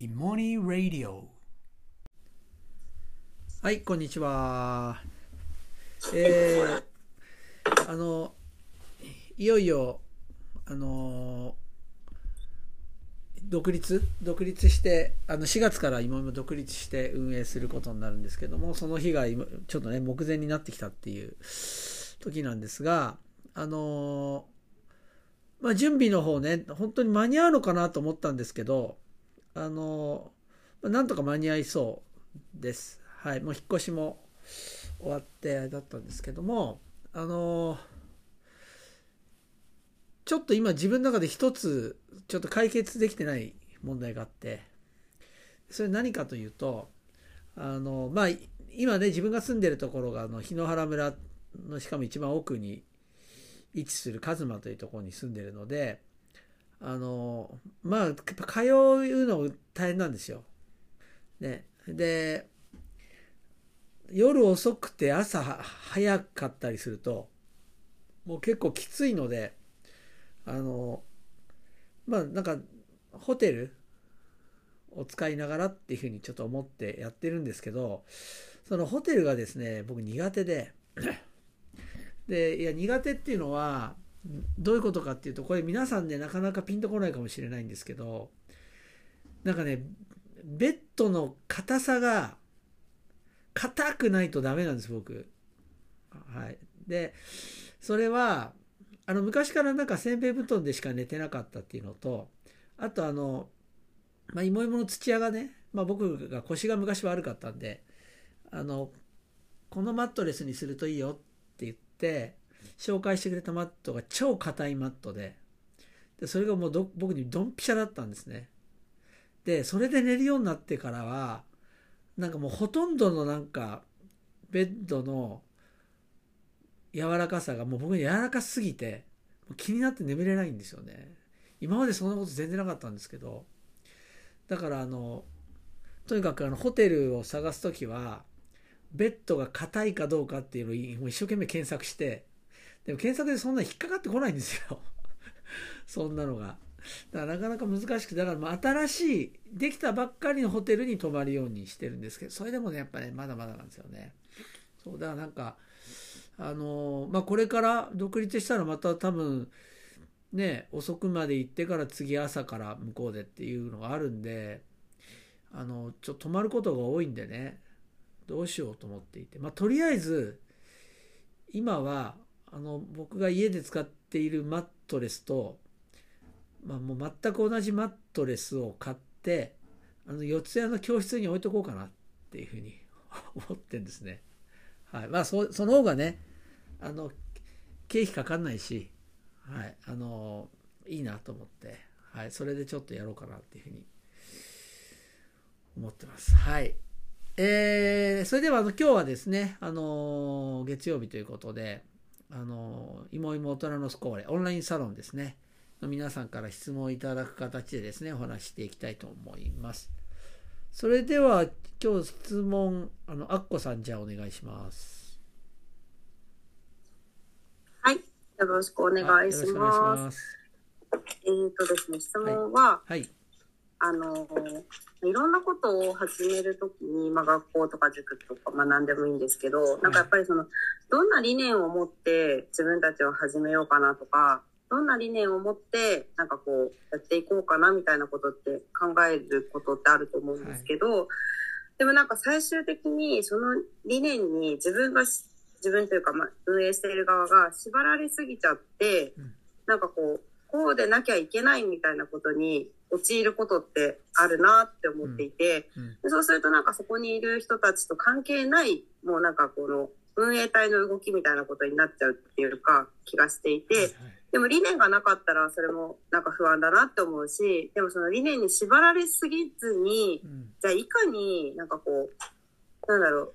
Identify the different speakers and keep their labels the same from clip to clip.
Speaker 1: イモニー・ラディオはいこんにちは。えー、あのいよいよあの独立？独立してあの4月から今も独立して運営することになるんですけどもその日が今ちょっとね目前になってきたっていう時なんですがあのまあ準備の方ね本当に間に合うのかなと思ったんですけどあのなんとか間に合いそうです。はい。もう引っ越しも終わってあれだったんですけどもあのちょっと今自分の中で一つちょっと解決できてない問題があってそれ何かというとあのまあ今ね自分が住んでるところがあの日野原村のしかも一番奥に位置する一馬というところに住んでるのであのまあ通うの大変なんですよ。ね、で夜遅くて朝早かったりするともう結構きついのであのまあなんかホテルを使いながらっていうふうにちょっと思ってやってるんですけどそのホテルがですね僕苦手ででいや苦手っていうのはどういうことかっていうとこれ皆さんねなかなかピンとこないかもしれないんですけどなんかねベッドの硬さが硬くないとダメなんです僕。はい。でそれはあの昔からなんかせんべい布団でしか寝てなかったっていうのとあとあの、まあ、芋芋の土屋がね、まあ、僕が腰が昔悪かったんであのこのマットレスにするといいよって言って紹介してくれたマットが超硬いマットででそれがもう僕にドンピシャだったんですね。でそれで寝るようになってからはなんかもうほとんどのなんかベッドの柔らかさがもう僕に柔らかすぎて気になって眠れないんですよね。今までそんなこと全然なかったんですけどだからあのとにかくあのホテルを探す時はベッドが硬いかどうかっていうのを一生懸命検索してでも検索でそんな引っかかってこないんですよ。そんなのが。だからなかなか難しくてだからまあ新しいできたばっかりのホテルに泊まるようにしてるんですけどそれでもねやっぱねまだまだなんですよね。そうだからなんかあのまあこれから独立したらまた多分ね遅くまで行ってから次朝から向こうでっていうのがあるんであのちょっと泊まることが多いんでねどうしようと思っていて。まあとりあえず今はあの僕が家で使っているマットレスと、まあ、もう全く同じマットレスを買ってあの四谷の教室に置いとこうかなっていうふうに思ってんですね。はいまあそその方がねあの経費かかんないし、はい、あのいいなと思って、はい、それでちょっとやろうかなっていうふうに思ってます。はい。えー、それではあの今日はですね、あの月曜日ということで、あのいもいも大人のスコーレオンラインサロンですね、の皆さんから質問いただく形でですね、お話していきたいと思います。それでは今日質問、あの、アッコさんじゃあお願いします。
Speaker 2: よろしくお願いします。えっ、ー、とですね、質問は、はい、はい、あの、いろんなことを始めるときに、まあ、学校とか塾とか学んでもいいんですけど、なんかやっぱりその、どんな理念を持って自分たちを始めようかなとか、どんな理念を持って、なんかこう、やっていこうかなみたいなことって考えることってあると思うんですけど、はい、でもなんか最終的にその理念に自分が自分というか、まあ、運営している側が縛られすぎちゃって、うん、なんかこう、こうでなきゃいけないみたいなことに陥ることってあるなって思っていて、うそうするとなんかそこにいる人たちと関係ない、もうなんかこの運営体の動きみたいなことになっちゃうっていうか気がしていて、でも理念がなかったらそれもなんか不安だなって思うし、でもその理念に縛られすぎずに、じゃあいかになんかこう、なんだろう、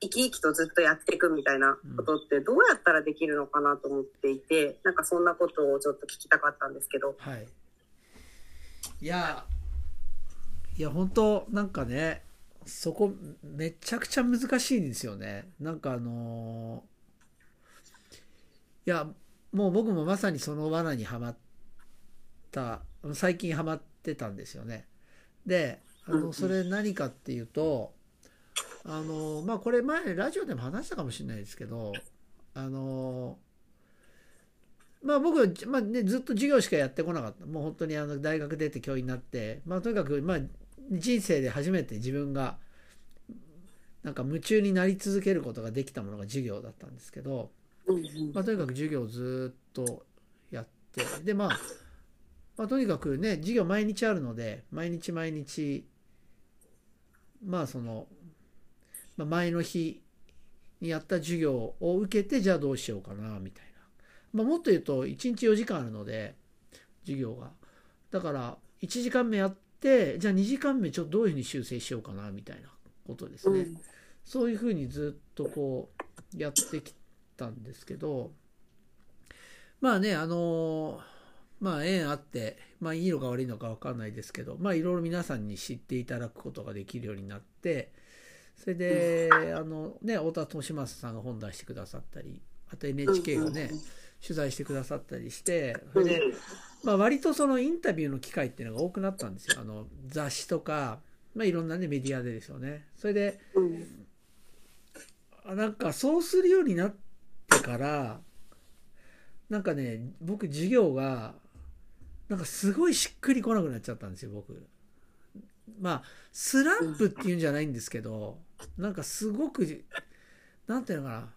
Speaker 2: 生き生きとずっとやっていくみたいなことってどうやったらできるのかなと思っていて、うん、なんかそんなことをちょっと聞きたかったんですけど。
Speaker 1: はい、いやいや本当なんかねそこめちゃくちゃ難しいんですよね。なんかあのー、いやもう僕もまさにその罠にはまった最近はまってたんですよね。であのそれ何かっていうとあのまあこれ前ラジオでも話したかもしれないですけどあのまあ僕は、まあね、ずっと授業しかやってこなかった。もう本当にあの大学出て教員になってまあとにかくまあ人生で初めて自分がなんか夢中になり続けることができたものが授業だったんですけど、まあ、とにかく授業をずっとやってでまあまあ、とにかくね授業毎日あるので毎日毎日まあその、まあ、前の日にやった授業を受けてじゃあどうしようかなみたいな、まあ、もっと言うと1日4時間あるので授業が。だから1時間目やってじゃあ2時間目ちょっとどういうふうに修正しようかなみたいなことですね、うん、そういうふうにずっとこうやってきたんですけどまあねあのーまあ縁あって、まあいいのか悪いのか分かんないですけど、まあいろいろ皆さんに知っていただくことができるようになって、それで、あのね、太田利正さんが本出してくださったり、あと NHK がね、取材してくださったりして、それで、まあ割とそのインタビューの機会っていうのが多くなったんですよ。あの雑誌とか、まあいろんなねメディアでですよね。それで、なんかそうするようになってから、なんかね、僕授業がなんかすごいしっくりこなくなっちゃったんですよ、僕。まあ、スランプっていうんじゃないんですけど、なんかすごく、なんていうのかな、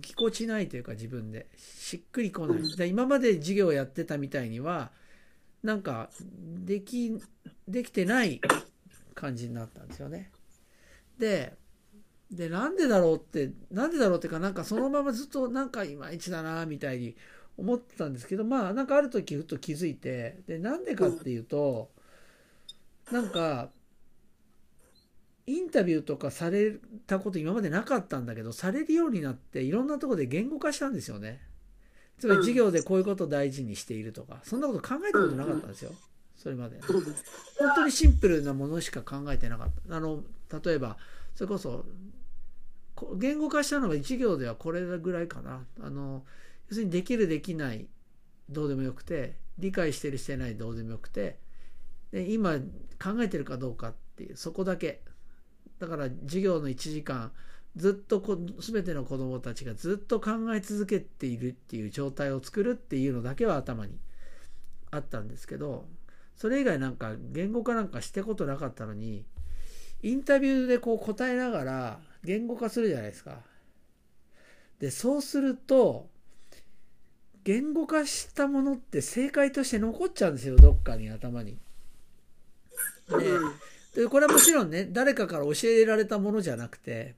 Speaker 1: ぎこちないというか自分で、しっくりこない。で今まで授業やってたみたいには、なんか、でき、できてない感じになったんですよね。で、で、なんでだろうって、なんでだろうってか、なんかそのままずっとなんかいまいちだな、みたいに思ってたんですけどまあなんかある時ふと気づいてでなんでかっていうとなんかインタビューとかされたこと今までなかったんだけどされるようになっていろんなところで言語化したんですよね。つまり授業でこういうことを大事にしているとかそんなこと考えたことなかったんですよそれまで。本当にシンプルなものしか考えてなかった。あの例えばそれこそ言語化したのが授業ではこれぐらいかな。あの要するにできるできないどうでもよくて理解してるしてないどうでもよくてで今考えてるかどうかっていうそこだけだから授業の1時間ずっとこ全ての子どもたちがずっと考え続けているっていう状態を作るっていうのだけは頭にあったんですけどそれ以外なんか言語化なんかしてことなかったのにインタビューでこう答えながら言語化するじゃないですか。でそうすると言語化したものって正解として残っちゃうんですよどっかに頭に。ででこれはもちろんね誰かから教えられたものじゃなくて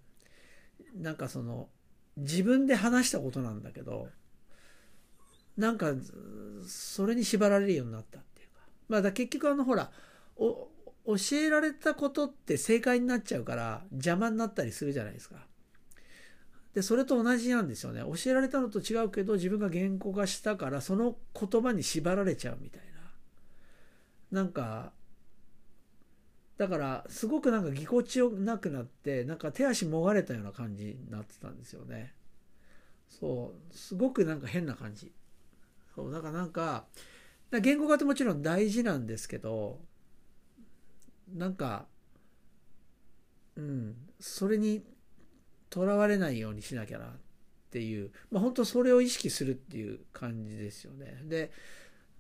Speaker 1: なんかその自分で話したことなんだけどなんかそれに縛られるようになったっていうかまあだ結局あのほらお教えられたことって正解になっちゃうから邪魔になったりするじゃないですか。で、それと同じなんですよね。教えられたのと違うけど、自分が言語化したから、その言葉に縛られちゃうみたいな。なんか、だから、すごくなんかぎこちなくなって、なんか手足もがれたような感じになってたんですよね。そう、すごくなんか変な感じ。そう、だからなんか、言語化ってもちろん大事なんですけど、なんか、うん、それにとらわれないようにしなきゃなっていう、まあ、本当それを意識するっていう感じですよね。で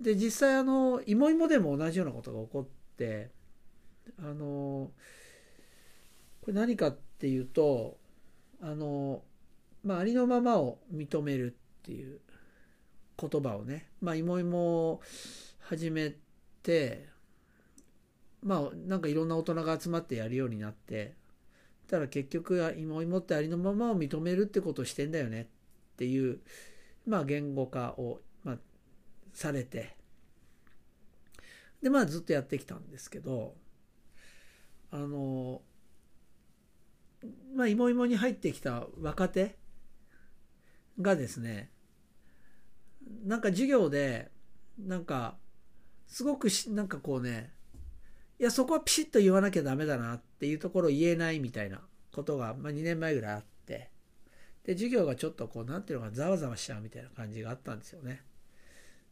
Speaker 1: で実際あの芋芋でも同じようなことが起こってあのこれ何かっていうとあの、まあ、ありのままを認めるっていう言葉をね、まあ、芋芋を始めてまあなんかいろんな大人が集まってやるようになってたら結局は芋芋ってありのままを認めるってことをしてんだよねっていう、まあ、言語化を、まあ、されてでまあずっとやってきたんですけどあのまあ芋芋に入ってきた若手がですねなんか授業でなんかすごくしなんかこうねいや、そこはピシッと言わなきゃダメだなっていうところを言えないみたいなことが、まあ、2年前ぐらいあって、で、授業がちょっとこう、なんていうのか、ざわざわしちゃうみたいな感じがあったんですよね。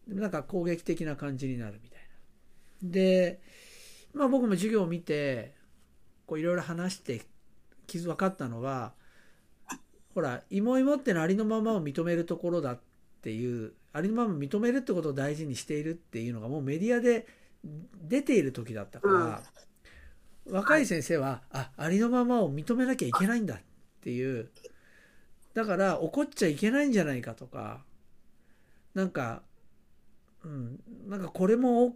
Speaker 1: でなんか攻撃的な感じになるみたいな。で、まあ僕も授業を見てこういろいろ話して傷分かったのはほら芋芋ってのはありのままを認めるところだっていうありのまま認めるってことを大事にしているっていうのがもうメディアで出ている時だったから、うん、若い先生は、あありのままを認めなきゃいけないんだっていうだから怒っちゃいけないんじゃないかとかなんかうん、なんかこれも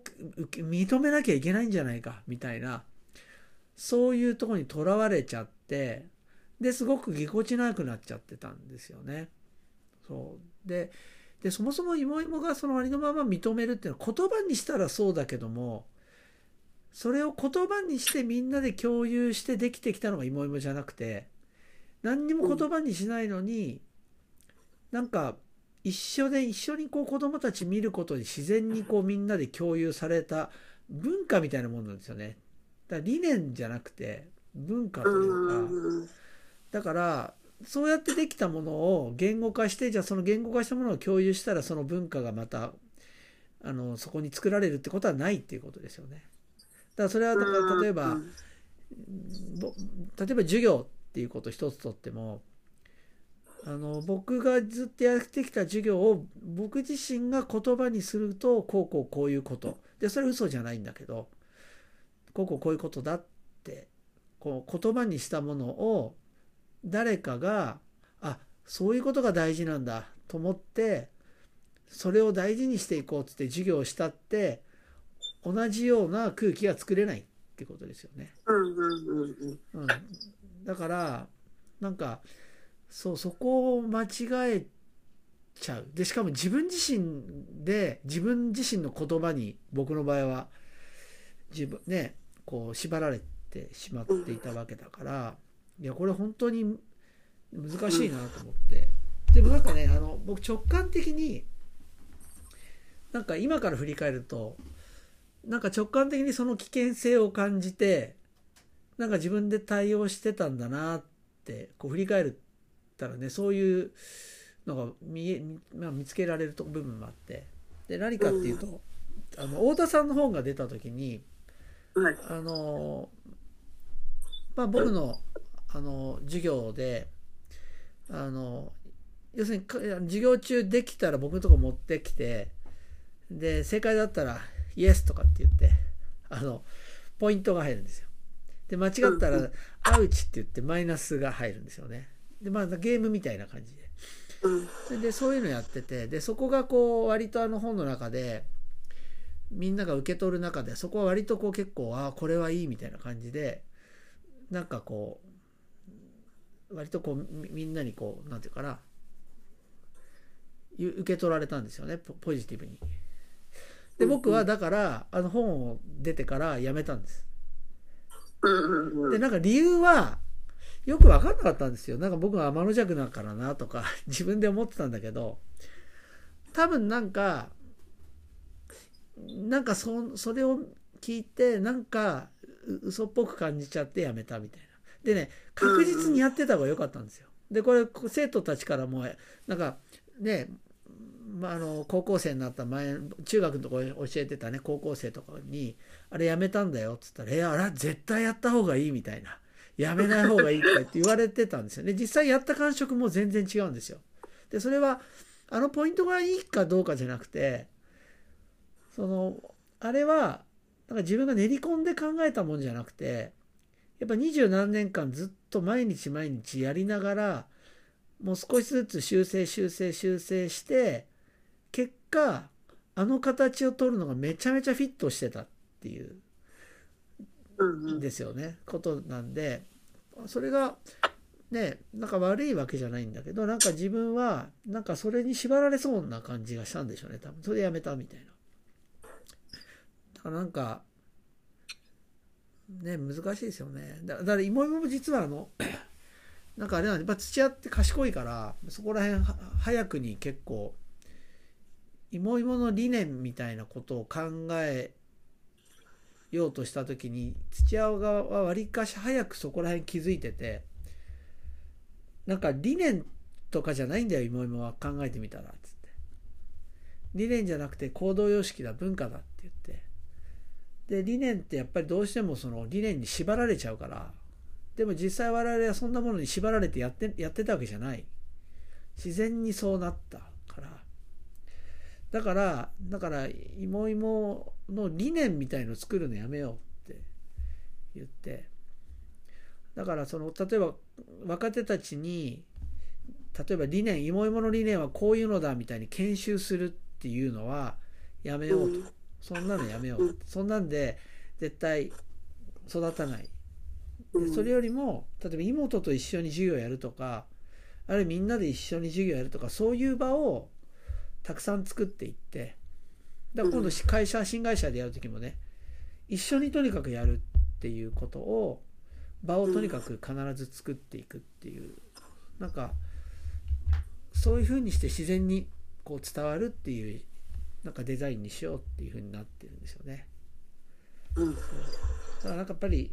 Speaker 1: 認めなきゃいけないんじゃないかみたいなそういうとこにとらわれちゃってですごくぎこちなくなっちゃってたんですよね。そうででそもそも芋芋がそのありのまま認めるっていうのは言葉にしたらそうだけどもそれを言葉にしてみんなで共有してできてきたのが芋芋じゃなくて何にも言葉にしないのになんか一緒で一緒にこう子供たち見ることに自然にこうみんなで共有された文化みたいなものなんですよね。だ理念じゃなくて文化というかだからそうやってできたものを言語化してじゃあその言語化したものを共有したらその文化がまたあのそこに作られるってことはないっていうことですよね。だからそれはだから例えば例えば授業っていうこと一つとってもあの僕がずっとやってきた授業を僕自身が言葉にするとこうこうこういうこと。でそれ嘘じゃないんだけどこうこうこういうことだってこう言葉にしたものを誰かがあそういうことが大事なんだと思ってそれを大事にしていこうっつって授業をしたって同じような空気が作れないってことですよね。うん、だからなんかそうそこを間違えちゃう。でしかも自分自身で自分自身の言葉に僕の場合は自分ねこう縛られてしまっていたわけだからいやこれ本当に難しいなと思って。でもなんかねあの僕直感的になんか今から振り返るとなんか直感的にその危険性を感じてなんか自分で対応してたんだなってこう振り返るたらねそういうのが見え、まあ、見つけられる部分もあって。で何かっていうと、あの太田さんの本が出た時に、はい、あのまあ僕のあの授業であの要するに授業中できたら僕のとこ持ってきてで正解だったらイエスとかって言ってあのポイントが入るんですよ。で間違ったらアウチって言ってマイナスが入るんですよね。でまあゲームみたいな感じで。うん、でそういうのやっててでそこがこう割とあの本の中でみんなが受け取る中でそこは割とこう結構ああこれはいいみたいな感じでなんかこう割とこうみんなにこうなんていうかな受け取られたんですよねポジティブに。で僕はだからあの本を出てからやめたんです。でなんか理由はよく分かんなかったんですよ。なんか僕は天の弱だからなとか自分で思ってたんだけど、多分なんか、なんかそそれを聞いて、なんか嘘っぽく感じちゃってやめたみたいな。でね、確実にやってた方が良かったんですよ。で、これ生徒たちからも、なんかね、まあ、あの高校生になった前中学のとこ教えてたね高校生とかに「あれやめたんだよ」っつったら「えあれ絶対やった方がいい」みたいなやめない方がいいとかって言われてたんですよね。実際やった感触も全然違うんですよ。で、それは、あのポイントがいいかどうかじゃなくて、その、あれは、なんか自分が練り込んで考えたもんじゃなくて、やっぱ二十何年間ずっと毎日毎日やりながら、もう少しずつ修正修正修正して、結果、あの形を取るのがめちゃめちゃフィットしてたっていうですよね、ことなんでそれがねなんか悪いわけじゃないんだけどなんか自分はなんかそれに縛られそうな感じがしたんでしょうね多分。それでやめたみたいな。だからなんかね難しいですよね。だから芋芋も実はあの なんかあれなんで、まあ、土屋って賢いからそこら辺早くに結構芋芋の理念みたいなことを考えようとした時に土屋側はわりかし早くそこら辺気づいててなんか理念とかじゃないんだよ芋芋は考えてみたらつって。理念じゃなくて行動様式だ文化だって言って。で理念ってやっぱりどうしてもその理念に縛られちゃうから。でも実際我々はそんなものに縛られてやってやってたわけじゃない。自然にそうなったから。だからだから芋芋の理念みたいの作るのやめようって。言って。だからその例えば若手たちに例えば理念芋芋の理念はこういうのだみたいに研修するっていうのはやめようと。そんなのやめよう、そんなんで絶対育たない。でそれよりも例えば妹と一緒に授業やるとかあるいはみんなで一緒に授業やるとかそういう場をたくさん作っていってだから今度会社新会社でやる時もね一緒にとにかくやるっていうことを場をとにかく必ず作っていくっていうなんかそういうふうにして自然にこう伝わるっていうなんかデザインにしようっていうふうになってるんですよね。うん、だからなんかやっぱり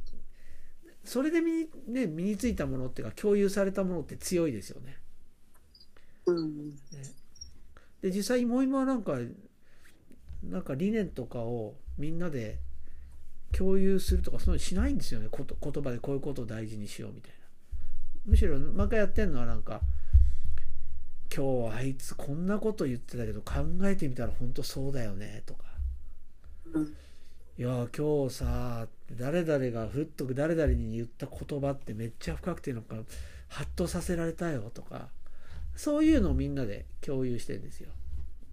Speaker 1: それで身に,、ね、身についたものっていうか共有されたものって強いですよね。うんねで実際もう今なんかなんか理念とかをみんなで共有するとかそういうのしないんですよね言葉でこういうことを大事にしようみたいな。むしろ毎回やってんのはなんか今日あいつこんなこと言ってたけど考えてみたら本当そうだよねとか、うん、いや今日さ誰々がふっと誰々に言った言葉ってめっちゃ深くてなんかハッとさせられたよとか。そういうのをみんなで共有してるんですよ。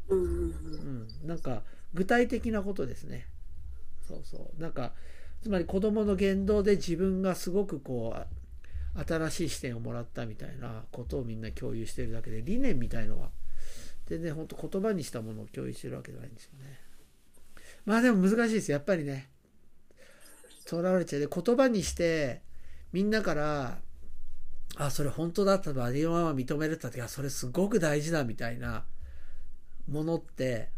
Speaker 1: うん、うん、なんか具体的なことですね。そうそう。なんかつまり子供の言動で自分がすごくこう新しい視点をもらったみたいなことをみんな共有してるだけで理念みたいのは全然本当言葉にしたものを共有してるわけじゃないんですよね。まあでも難しいですやっぱりね。とらわれちゃうで言葉にしてみんなからあそれ本当だったとありのまま認めるったってそれすごく大事だみたいなものって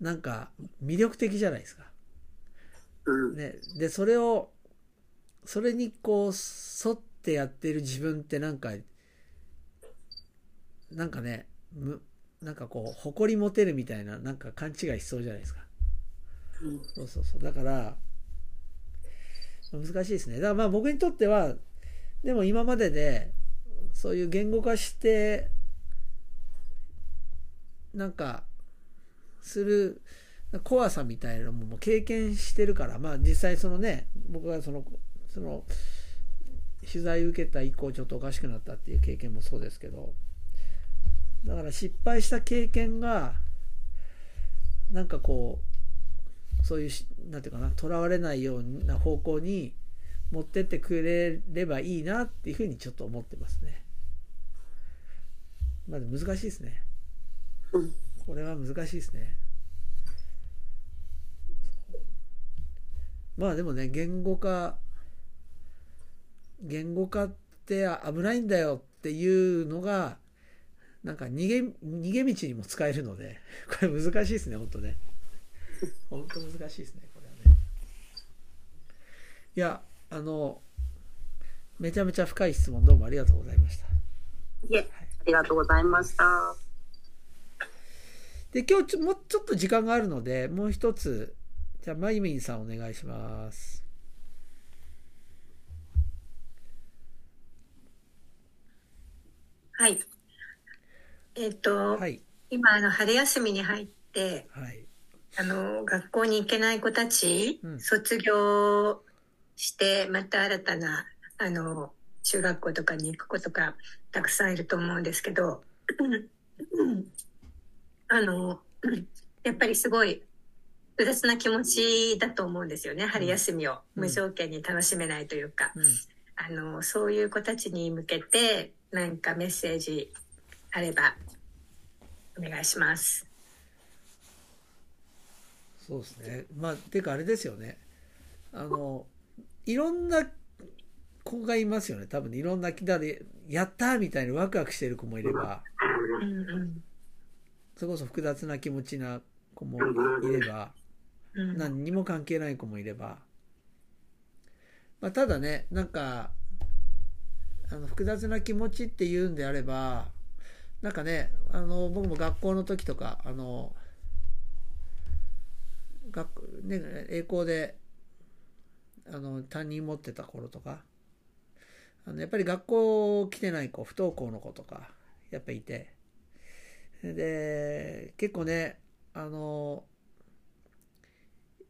Speaker 1: なんか魅力的じゃないですか。ね、でそれをそれにこう沿ってやってる自分ってなんかなんかねむなんかこう誇り持てるみたいななんか勘違いしそうじゃないですか、うん、そうそうそう。だから難しいですね。だからまあ僕にとってはでも今まででそういう言語化してなんかする怖さみたいなのも経験してるからまあ実際そのね僕がそのその取材受けた以降ちょっとおかしくなったっていう経験もそうですけどだから失敗した経験がなんかこうそういう何て言うかなとらわれないような方向に持ってってくれればいいなっていうふうにちょっと思ってますね。まあ難しいですね。これは難しいですね。まあでもね言語化言語化って危ないんだよっていうのがなんか逃げ逃げ道にも使えるので これ難しいですね本当ね。本当難しいですねこれはね。いやあのめちゃめちゃ深い質問どうもありがとうございました。
Speaker 2: いえ、はい、ありがとうございました。
Speaker 1: で今日ちょもうちょっと時間があるのでもう一つじゃあまゆみんさんお願いします
Speaker 3: はい。えっ、ー、と、はい、今あの春休みに入って、はい、あの学校に行けない子たち、うん、卒業してまた新たなあの中学校とかに行く子とかたくさんいると思うんですけど、あのやっぱりすごい複雑な気持ちだと思うんですよね春休みを。無条件に楽しめないというか、うん、あのそういう子たちに向けて何かメッセージあればお願いします。
Speaker 1: そうですね。まあ、ていうかあれですよね。あの、いろんな子がいますよね。多分いろんな木だで、やったみたいにワクワクしてる子もいれば、うんうん、それこそ複雑な気持ちな子もいれば、うん、何にも関係ない子もいれば、まあ、ただね、なんか、あの複雑な気持ちっていうんであればなんかねあの僕も学校の時とかあの学、ね、栄光であの担任持ってた頃とかあのやっぱり学校来てない子不登校の子とかやっぱいて。で結構ねあの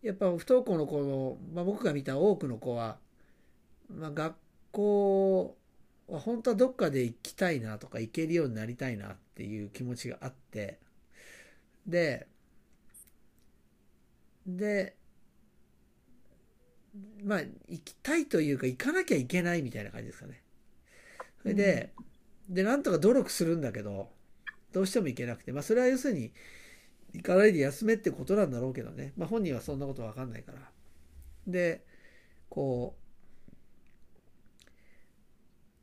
Speaker 1: やっぱ不登校の子の、まあ、僕が見た多くの子は、まあ、学校本当はどっかで行きたいなとか行けるようになりたいなっていう気持ちがあって。ででまあ行きたいというか行かなきゃいけないみたいな感じですかね。それで、でなんとか努力するんだけどどうしても行けなくて。まあそれは要するに行かないで休めってことなんだろうけどね、まあ、本人はそんなことわかんないから。でこう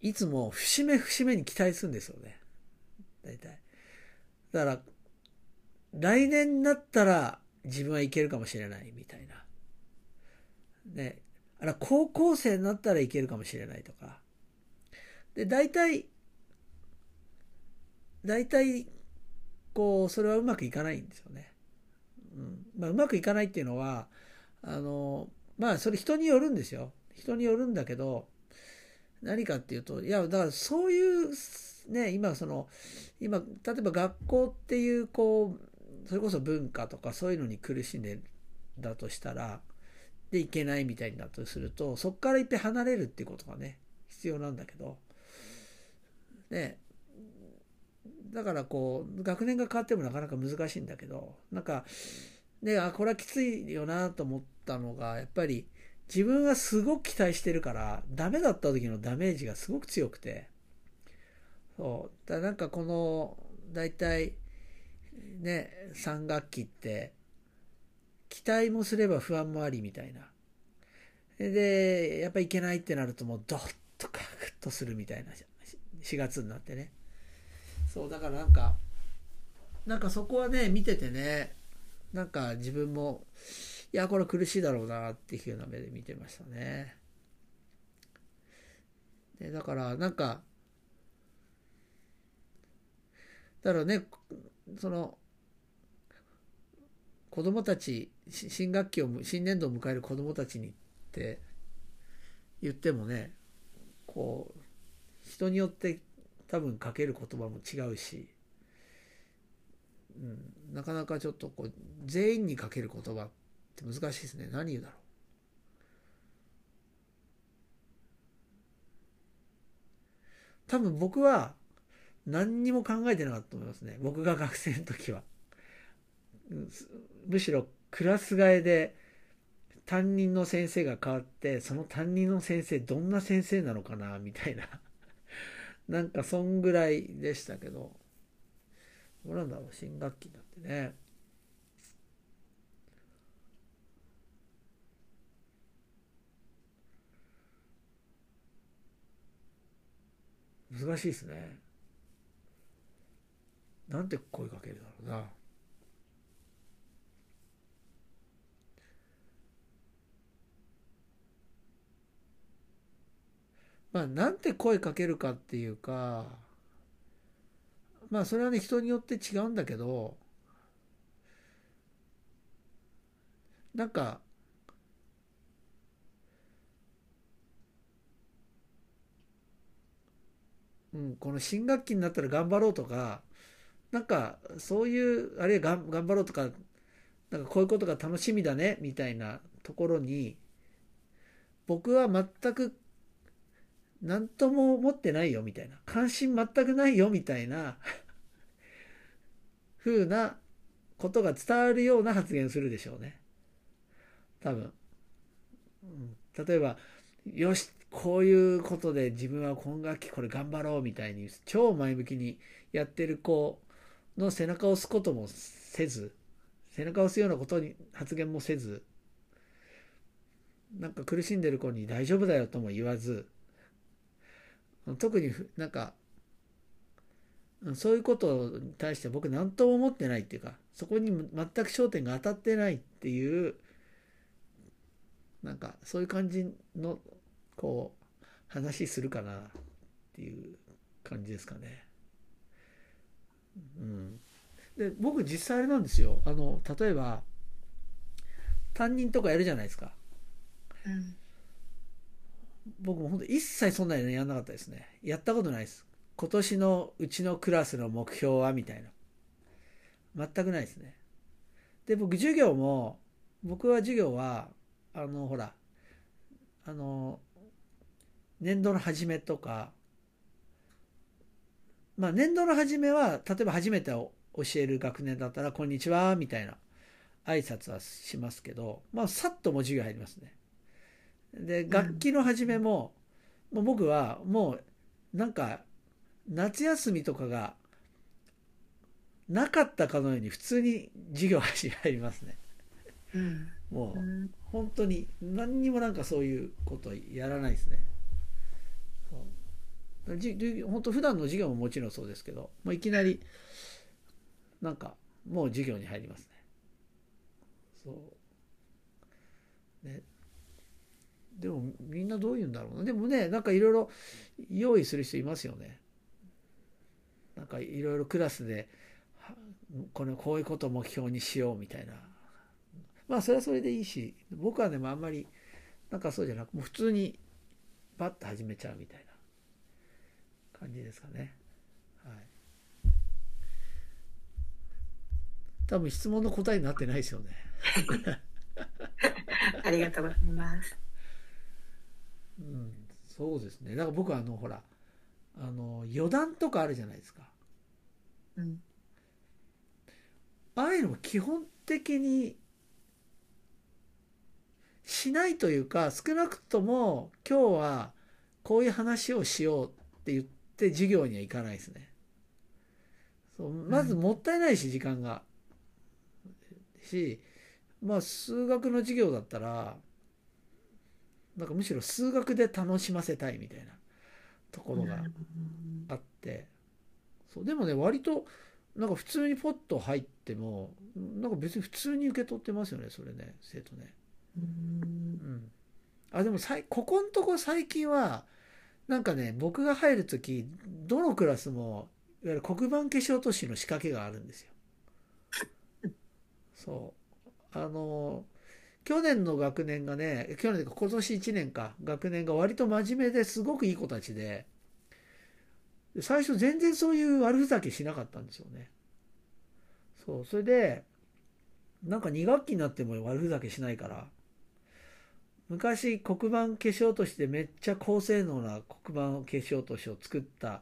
Speaker 1: いつも節目節目に期待するんですよね。大体。だから来年になったら自分はいけるかもしれないみたいな。ね。あら高校生になったらいけるかもしれないとか。で大体大体こうそれはうまくいかないんですよね。うん。まあ、うまくいかないっていうのはあのまあそれ人によるんですよ。人によるんだけど何かっていうといやだからそういうね今その今例えば学校っていうこうそれこそ文化とかそういうのに苦しんでだとしたらでいけないみたいになとするとそこからいっぺん離れるっていうことがね必要なんだけどねだからこう学年が変わってもなかなか難しいんだけどなんかねあこれはきついよなと思ったのがやっぱり自分がすごく期待してるからダメだった時のダメージがすごく強くて。そう。だなんかこの大体ね3学期って期待もすれば不安もありみたいな。でやっぱいけないってなるともうドッとカクッとするみたいな4月になってね。そうだからなんかなんかそこはね見ててねなんか自分もいやこれ苦しいだろうなっていうような目で見てましたね。でだからなんかだからねその子供たち新学期を新年度を迎える子供たちにって言ってもねこう人によって多分かける言葉も違うし、うん、なかなかちょっとこう全員にかける言葉って難しいですね。何言うだろう。多分僕は何にも考えてなかったと思いますね。僕が学生の時は。むしろクラス替えで担任の先生が変わってその担任の先生どんな先生なのかなみたいな。なんかそんぐらいでしたけど、どうなんだろう、新学期になってね。難しいですね。なんて声かけるだろうな。まあ、なんて声かけるかっていうか、まあ、それはね、人によって違うんだけど、なんか、うん、この新学期になったら頑張ろうとか、なんか、そういう、あるいは頑張ろうとか、なんかこういうことが楽しみだね、みたいなところに、僕は全く何とも思ってないよみたいな。関心全くないよみたいな 風なことが伝わるような発言するでしょうね。多分、うん、例えばよしこういうことで自分は今学期これ頑張ろうみたいに超前向きにやってる子の背中を押すこともせず背中を押すようなことに発言もせずなんか苦しんでる子に大丈夫だよとも言わず特になんかそういうことに対して僕何とも思ってないっていうかそこに全く焦点が当たってないっていうなんかそういう感じのこう話するかなっていう感じですかね。うん、で僕実際あれなんですよあの例えば担任とかやるじゃないですか。うん、僕も本当一切そんなにやんなかったですね。やったことないです。今年のうちのクラスの目標はみたいな。全くないですね。で、僕授業も、僕は授業は、あの、ほら、あの、年度の初めとか、まあ年度の初めは、例えば初めて教える学年だったら、こんにちは、みたいな挨拶はしますけど、まあさっとも授業入りますね。で、楽器の始めも、もう僕はもう、なんか、夏休みとかがなかったかのように普通に授業入りますね。うん、もう、本当に何にもなんかそういうことやらないですね。じ本当普段の授業ももちろんそうですけど、まあ、いきなりなんかもう授業に入りますね。そう。ね。でもみんなどういうんだろうな。でもねなんかいろいろ用意する人いますよね。なんかいろいろクラスでこれこういうことを目標にしようみたいな。まあそれはそれでいいし僕はでもあんまりなんかそうじゃなく普通にパッと始めちゃうみたいな。感じですかねはい多分質問の答えになってないですよね
Speaker 3: ありがとうございます
Speaker 1: うん、そうですね。だから僕はあの、ほら、あの、余談とかあるじゃないですか。うん。ああいうのも基本的にしないというか、少なくとも今日はこういう話をしようって言って授業には行かないですね。そうまずもったいないし、時間が。し、まあ数学の授業だったら、なんかむしろ数学で楽しませたいみたいなところがあって、そうでもね割となんか普通にポッと入ってもなんか別に普通に受け取ってますよねそれね生徒ね。うん、あでもさいここんとこ最近はなんかね僕が入る時どのクラスもいわゆる黒板化粧都市の仕掛けがあるんですよ。そうあの去年の学年がね、去年か今年1年か、学年が割と真面目ですごくいい子たちで、最初全然そういう悪ふざけしなかったんですよね。そう、それで、なんか2学期になっても悪ふざけしないから、昔黒板化粧落としでめっちゃ高性能な黒板化粧落としを作った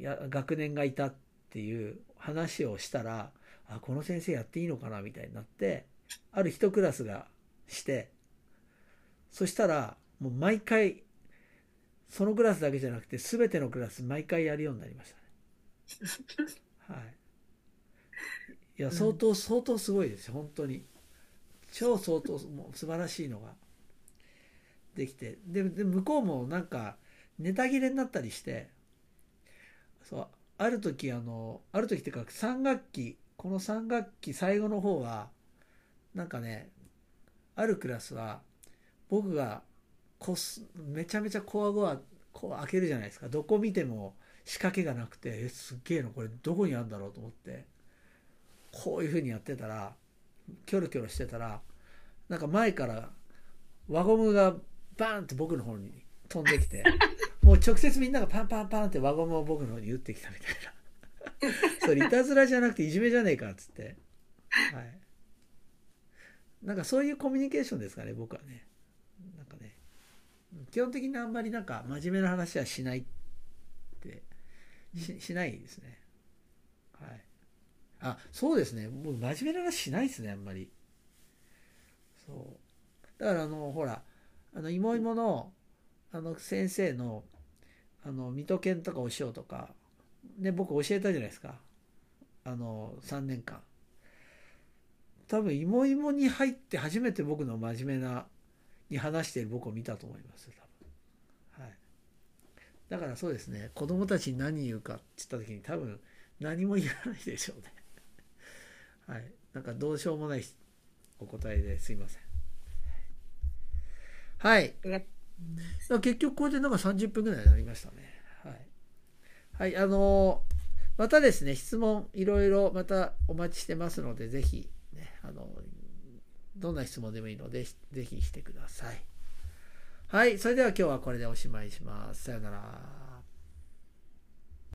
Speaker 1: や学年がいたっていう話をしたら、あ、この先生やっていいのかなみたいになって、ある一クラスがして、そしたら、もう毎回、そのクラスだけじゃなくて、すべてのクラス毎回やるようになりましたね。はい。いや、相当、相当すごいですよ、本当に。超相当、もう素晴らしいのができて。で、で向こうもなんか、ネタ切れになったりして、そう、ある時、あの、ある時っていうか、3学期、この3学期最後の方は、なんかねあるクラスは僕がこすめちゃめちゃコアゴアこう開けるじゃないですかどこ見ても仕掛けがなくてえすっげえのこれどこにあるんだろうと思ってこういうふうにやってたらキョロキョロしてたらなんか前から輪ゴムがバーンって僕の方に飛んできて もう直接みんながパンパンパンって輪ゴムを僕の方に打ってきたみたいな それいたずらじゃなくていじめじゃねえかっつってはいなんかそういうコミュニケーションですかね、僕はね。なんかね、基本的にあんまりなんか真面目な話はしないってし、しないですね。あ、そうですね。もう真面目な話しないですね、あんまり。そう。だからあの、ほら、あの、芋芋の、あの、先生の、あの、水戸犬とかお塩とか、ね、僕教えたじゃないですか。あの、3年間。多分芋芋に入って初めて僕の真面目なに話している僕を見たと思います多分はいだからそうですね子供たちに何言うかって言った時に多分何も言わないでしょうねはいなんかどうしようもないお答えですいませんはい結局これでなんか30分ぐらいになりましたねはいはいあのー、またですね質問いろいろまたお待ちしてますのでぜひあのどんな質問でもいいので、ぜひしてください。はい。それでは今日はこれでおしまいします。さよなら。